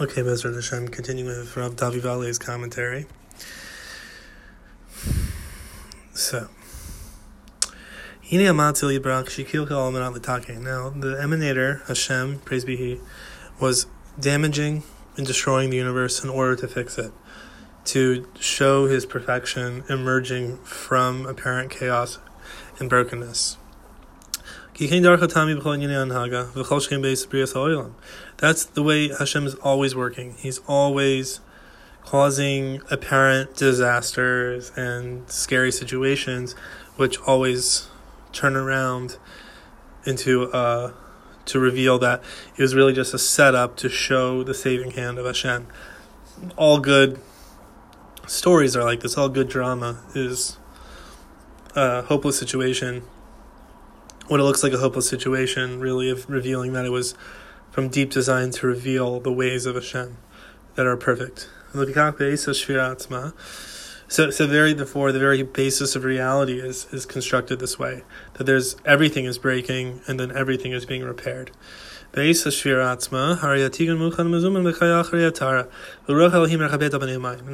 Okay, Bezrat Hashem, continuing with Rav Davi Vale's commentary. So, now, the emanator, Hashem, praise be He, was damaging and destroying the universe in order to fix it, to show His perfection emerging from apparent chaos and brokenness. That's the way Hashem is always working. He's always causing apparent disasters and scary situations, which always turn around into uh, to reveal that it was really just a setup to show the saving hand of Hashem. All good stories are like this. All good drama is a hopeless situation what it looks like a hopeless situation, really, of revealing that it was from deep design to reveal the ways of Hashem that are perfect. So, so very therefore the very basis of reality is is constructed this way that there's everything is breaking and then everything is being repaired. Now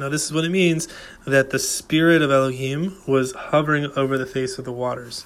this is what it means that the spirit of Elohim was hovering over the face of the waters.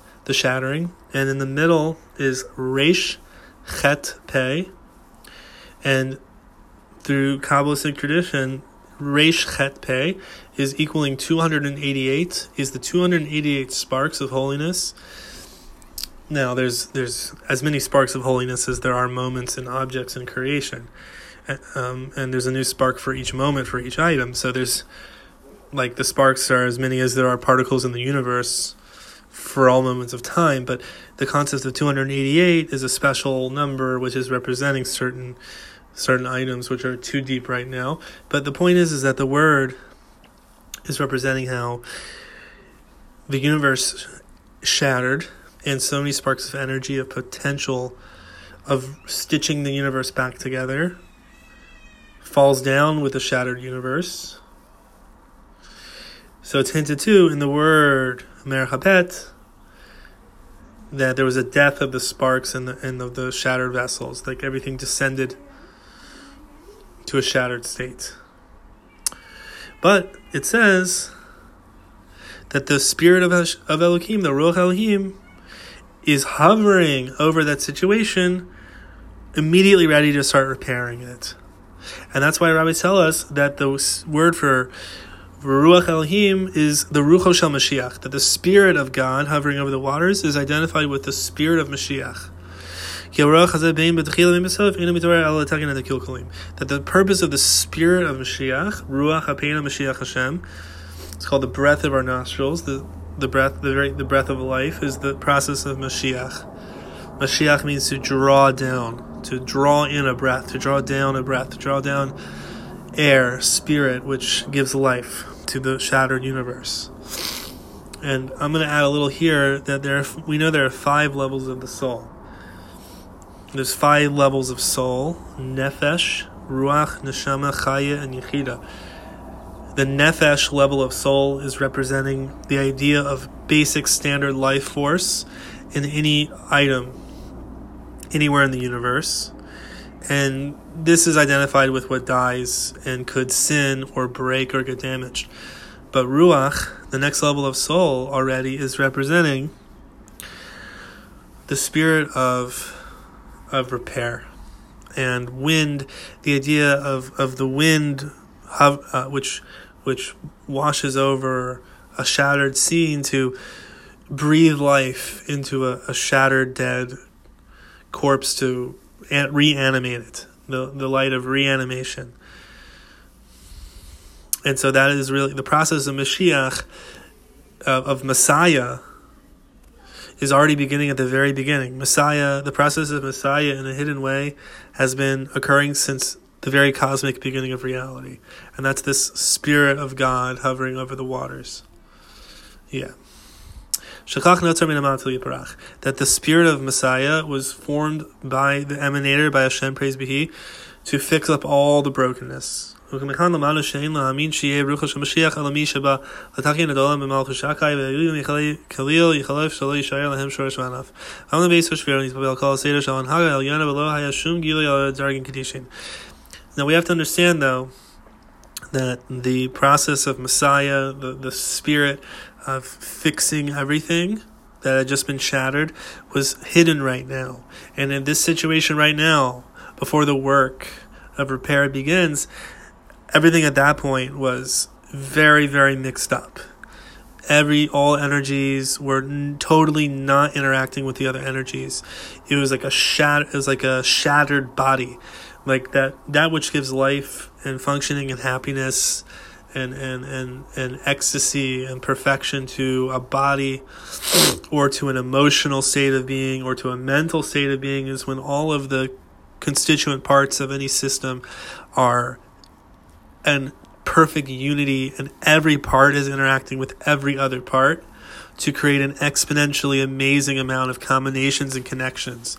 the shattering, and in the middle is Resh Chet Pei, and through Kabbalistic tradition, Resh Chet Pei is equaling 288, is the 288 sparks of holiness. Now, there's there's as many sparks of holiness as there are moments and objects in creation, um, and there's a new spark for each moment for each item. So there's like the sparks are as many as there are particles in the universe for all moments of time, but the concept of 288 is a special number which is representing certain certain items which are too deep right now. But the point is is that the word is representing how the universe shattered and so many sparks of energy of potential of stitching the universe back together falls down with the shattered universe. So it's hinted to in the word Merachefet, that there was a death of the sparks and the and of the shattered vessels, like everything descended to a shattered state. But it says that the spirit of of Elohim, the Ruach Elohim, is hovering over that situation, immediately ready to start repairing it. And that's why rabbis tell us that the word for Ruach Elohim is the Rucho Shel Mashiach, that the Spirit of God hovering over the waters is identified with the Spirit of Mashiach. That the purpose of the Spirit of Mashiach, Ruach Apeinu Mashiach Hashem, it's called the breath of our nostrils, the, the breath, the, very, the breath of life, is the process of Mashiach. Mashiach means to draw down, to draw in a breath, to draw down a breath, to draw down air, spirit, which gives life to the shattered universe. And I'm going to add a little here that there we know there are five levels of the soul. There's five levels of soul: nefesh, ruach, neshama, chaya, and yechida. The nefesh level of soul is representing the idea of basic standard life force in any item anywhere in the universe. And this is identified with what dies and could sin or break or get damaged. But Ruach, the next level of soul already, is representing the spirit of of repair and wind the idea of, of the wind uh, which which washes over a shattered scene to breathe life into a, a shattered dead corpse to reanimate it, the, the light of reanimation. And so that is really the process of Mashiach, of, of Messiah, is already beginning at the very beginning. Messiah, the process of Messiah in a hidden way, has been occurring since the very cosmic beginning of reality. And that's this spirit of God hovering over the waters. Yeah. That the spirit of Messiah was formed by the emanator, by Hashem, praise be He, to fix up all the brokenness. Now we have to understand though that the process of Messiah, the, the spirit of fixing everything that had just been shattered, was hidden right now. And in this situation right now, before the work of repair begins, everything at that point was very, very mixed up. Every all energies were n- totally not interacting with the other energies. It was like a shat. It was like a shattered body, like that. That which gives life and functioning and happiness and, and, and, and ecstasy and perfection to a body or to an emotional state of being or to a mental state of being is when all of the constituent parts of any system are in perfect unity and every part is interacting with every other part to create an exponentially amazing amount of combinations and connections.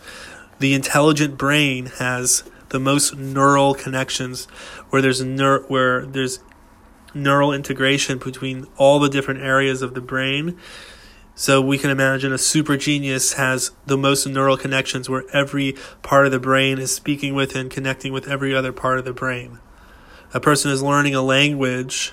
The intelligent brain has the most neural connections where there's neur- where there's neural integration between all the different areas of the brain. So we can imagine a super genius has the most neural connections where every part of the brain is speaking with and connecting with every other part of the brain. A person is learning a language.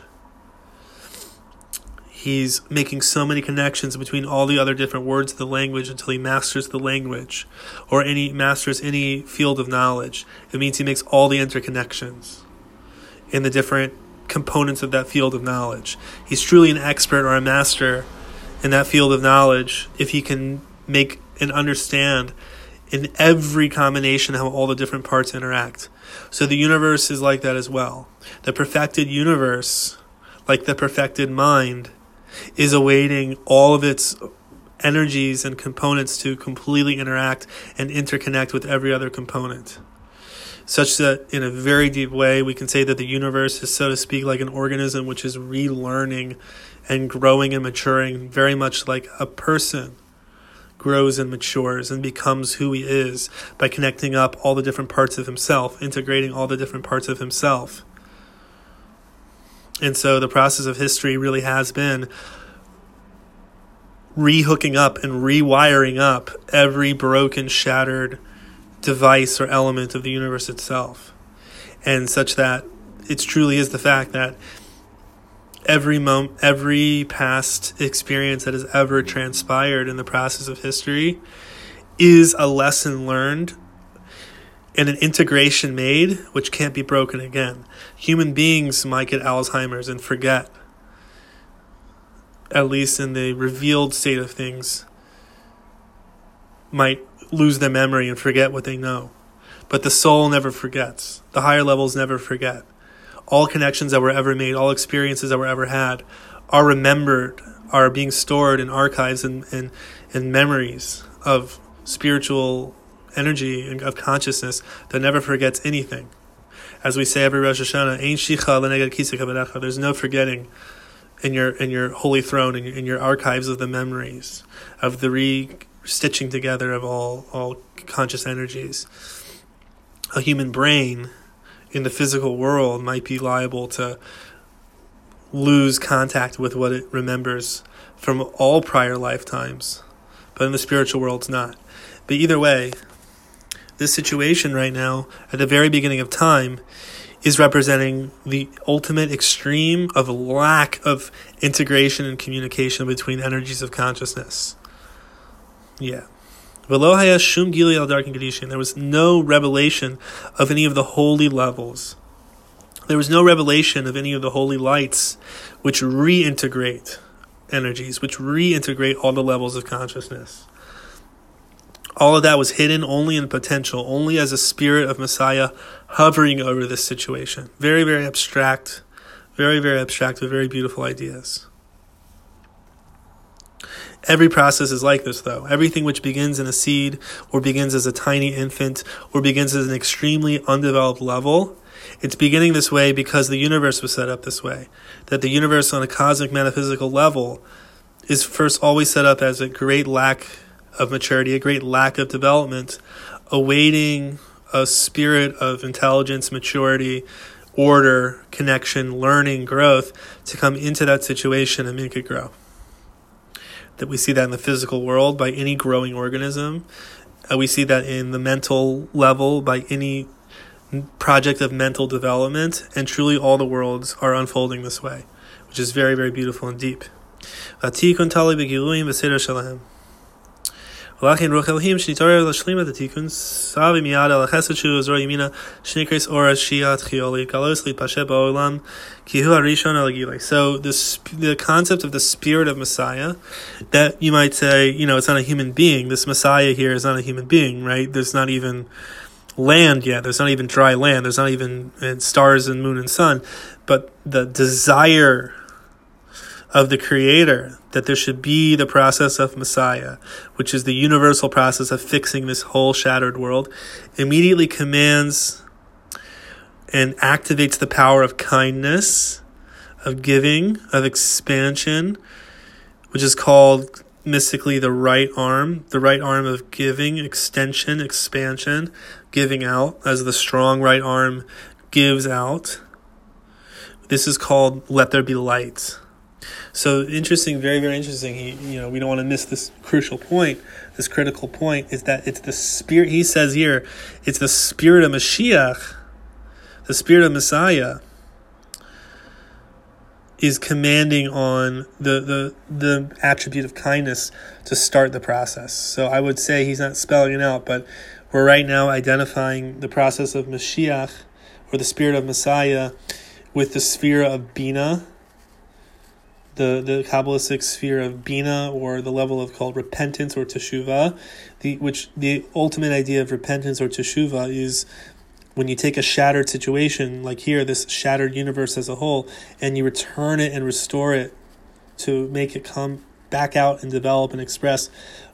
He's making so many connections between all the other different words of the language until he masters the language or any masters any field of knowledge. It means he makes all the interconnections in the different components of that field of knowledge. He's truly an expert or a master in that field of knowledge if he can make and understand in every combination how all the different parts interact. So the universe is like that as well. The perfected universe, like the perfected mind, is awaiting all of its energies and components to completely interact and interconnect with every other component such that in a very deep way we can say that the universe is so to speak like an organism which is relearning and growing and maturing very much like a person grows and matures and becomes who he is by connecting up all the different parts of himself integrating all the different parts of himself. And so the process of history really has been rehooking up and rewiring up every broken shattered device or element of the universe itself. And such that it truly is the fact that every moment, every past experience that has ever transpired in the process of history is a lesson learned and an integration made which can't be broken again. Human beings might get Alzheimer's and forget, at least in the revealed state of things, might lose their memory and forget what they know. But the soul never forgets. The higher levels never forget. All connections that were ever made, all experiences that were ever had, are remembered, are being stored in archives and, and, and memories of spiritual energy and of consciousness that never forgets anything. As we say every Rosh Hashanah, There's no forgetting in your in your holy throne in your, in your archives of the memories of the re stitching together of all all conscious energies. A human brain in the physical world might be liable to lose contact with what it remembers from all prior lifetimes, but in the spiritual world, it's not. But either way, this situation right now, at the very beginning of time, is representing the ultimate extreme of lack of integration and communication between energies of consciousness. Yeah. There was no revelation of any of the holy levels. There was no revelation of any of the holy lights which reintegrate energies, which reintegrate all the levels of consciousness. All of that was hidden only in potential, only as a spirit of Messiah hovering over this situation. Very, very abstract, very, very abstract, but very beautiful ideas. Every process is like this, though. Everything which begins in a seed, or begins as a tiny infant, or begins as an extremely undeveloped level, It's beginning this way because the universe was set up this way. That the universe on a cosmic metaphysical level is first always set up as a great lack of maturity, a great lack of development, awaiting a spirit of intelligence, maturity, order, connection, learning, growth to come into that situation and make it grow That we see that in the physical world by any growing organism. Uh, we see that in the mental level by any project of mental development, and truly all the worlds are unfolding this way, which is very, very beautiful and deep. ולכן רוח אלוהים שנתעורר להשלים את התיקון, סבי מיד על החסד שהוא זרוע ימינה, שנקרס אור השיעה תחיו להתגלוס, להתפשט בעולם, So the the concept of the spirit of Messiah, that you might say, you know, it's not a human being. This Messiah here is not a human being, right? There's not even land yet. There's not even dry land. There's not even uh, stars and moon and sun. But the desire of the Creator that there should be the process of Messiah, which is the universal process of fixing this whole shattered world, immediately commands and activates the power of kindness, of giving, of expansion, which is called mystically the right arm, the right arm of giving, extension, expansion, giving out, as the strong right arm gives out. This is called let there be light. So interesting, very very interesting. He, you know, we don't want to miss this crucial point. This critical point is that it's the spirit. He says here, it's the spirit of Mashiach, the spirit of Messiah, is commanding on the the the attribute of kindness to start the process. So I would say he's not spelling it out, but we're right now identifying the process of Mashiach or the spirit of Messiah with the sphere of Bina the, the Kabbalistic sphere of Bina, or the level of called repentance or teshuva, the which the ultimate idea of repentance or teshuva is when you take a shattered situation, like here, this shattered universe as a whole, and you return it and restore it to make it come back out and develop and express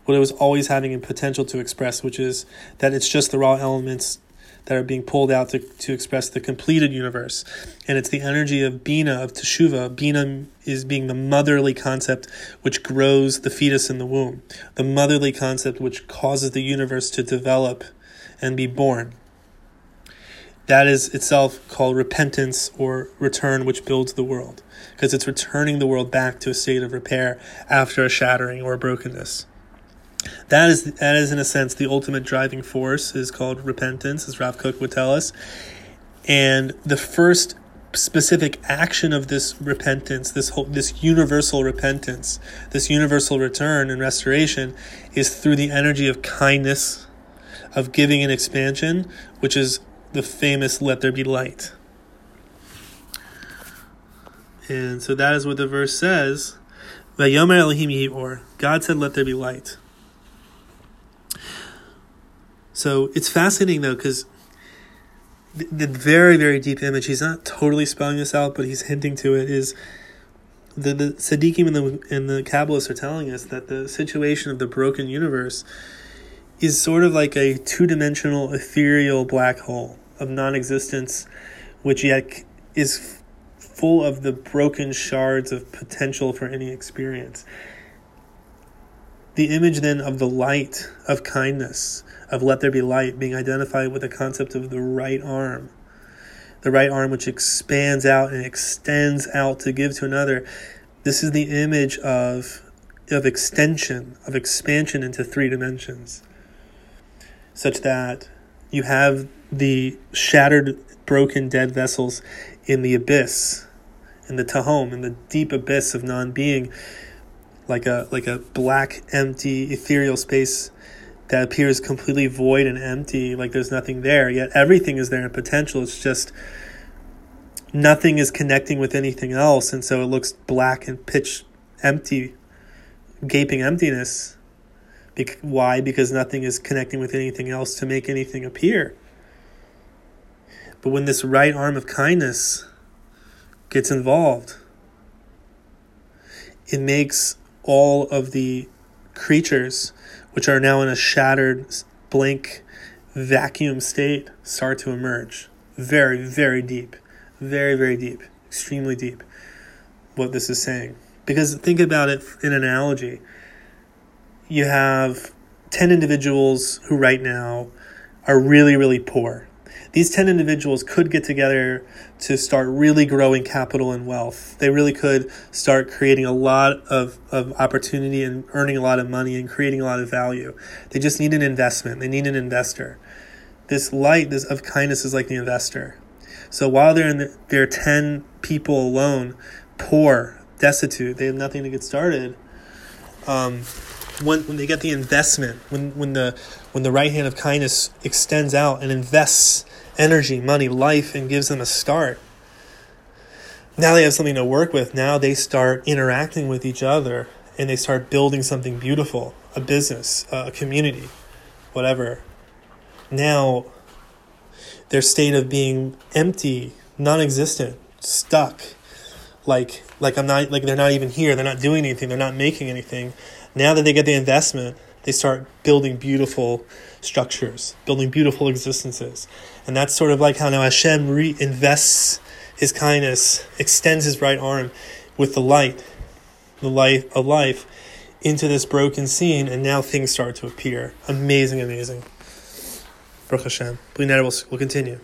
what it was always having a potential to express, which is that it's just the raw elements that are being pulled out to, to express the completed universe. And it's the energy of Bina, of Teshuva. Bina is being the motherly concept which grows the fetus in the womb, the motherly concept which causes the universe to develop and be born. That is itself called repentance or return, which builds the world, because it's returning the world back to a state of repair after a shattering or a brokenness. That is that is in a sense the ultimate driving force is called repentance, as Rav Kook would tell us. And the first specific action of this repentance, this whole this universal repentance, this universal return and restoration is through the energy of kindness, of giving and expansion, which is the famous let there be light. And so that is what the verse says. God said, Let there be light. So it's fascinating though, because the, the, very, very deep image, he's not totally spelling this out, but he's hinting to it, is the, the Tzaddikim and the, and the Kabbalists are telling us that the situation of the broken universe is sort of like a two dimensional ethereal black hole of non existence, which yet is full of the broken shards of potential for any experience. The image then of the light of kindness of let there be light being identified with the concept of the right arm. The right arm which expands out and extends out to give to another. This is the image of of extension, of expansion into three dimensions. Such that you have the shattered, broken, dead vessels in the abyss, in the tahom, in the deep abyss of non being, like a like a black, empty, ethereal space that appears completely void and empty, like there's nothing there. Yet everything is there in potential. It's just nothing is connecting with anything else, and so it looks black and pitch empty, gaping emptiness. Be- why? Because nothing is connecting with anything else to make anything appear. But when this right arm of kindness gets involved, it makes all of the creatures which are now in a shattered, blank, vacuum state, start to emerge. Very, very deep. Very, very deep. Extremely deep. What this is saying. Because think about it in analogy. You have 10 individuals who right now are really, really poor. These 10 individuals could get together to start really growing capital and wealth. They really could start creating a lot of, of opportunity and earning a lot of money and creating a lot of value. They just need an investment. They need an investor. This light this of kindness is like the investor. So while they're in the, they're 10 people alone, poor, destitute, they have nothing to get started. Um, when, when they get the investment, when, when the when the right hand of kindness extends out and invests energy, money, life, and gives them a start. Now they have something to work with. Now they start interacting with each other and they start building something beautiful a business, a community, whatever. Now their state of being empty, non existent, stuck, like like I'm not like they're not even here, they're not doing anything, they're not making anything. Now that they get the investment, they start building beautiful structures, building beautiful existences. And that's sort of like how now Hashem reinvests his kindness, extends his right arm with the light, the light of life, into this broken scene, and now things start to appear. Amazing, amazing. Baruch Hashem. We'll continue.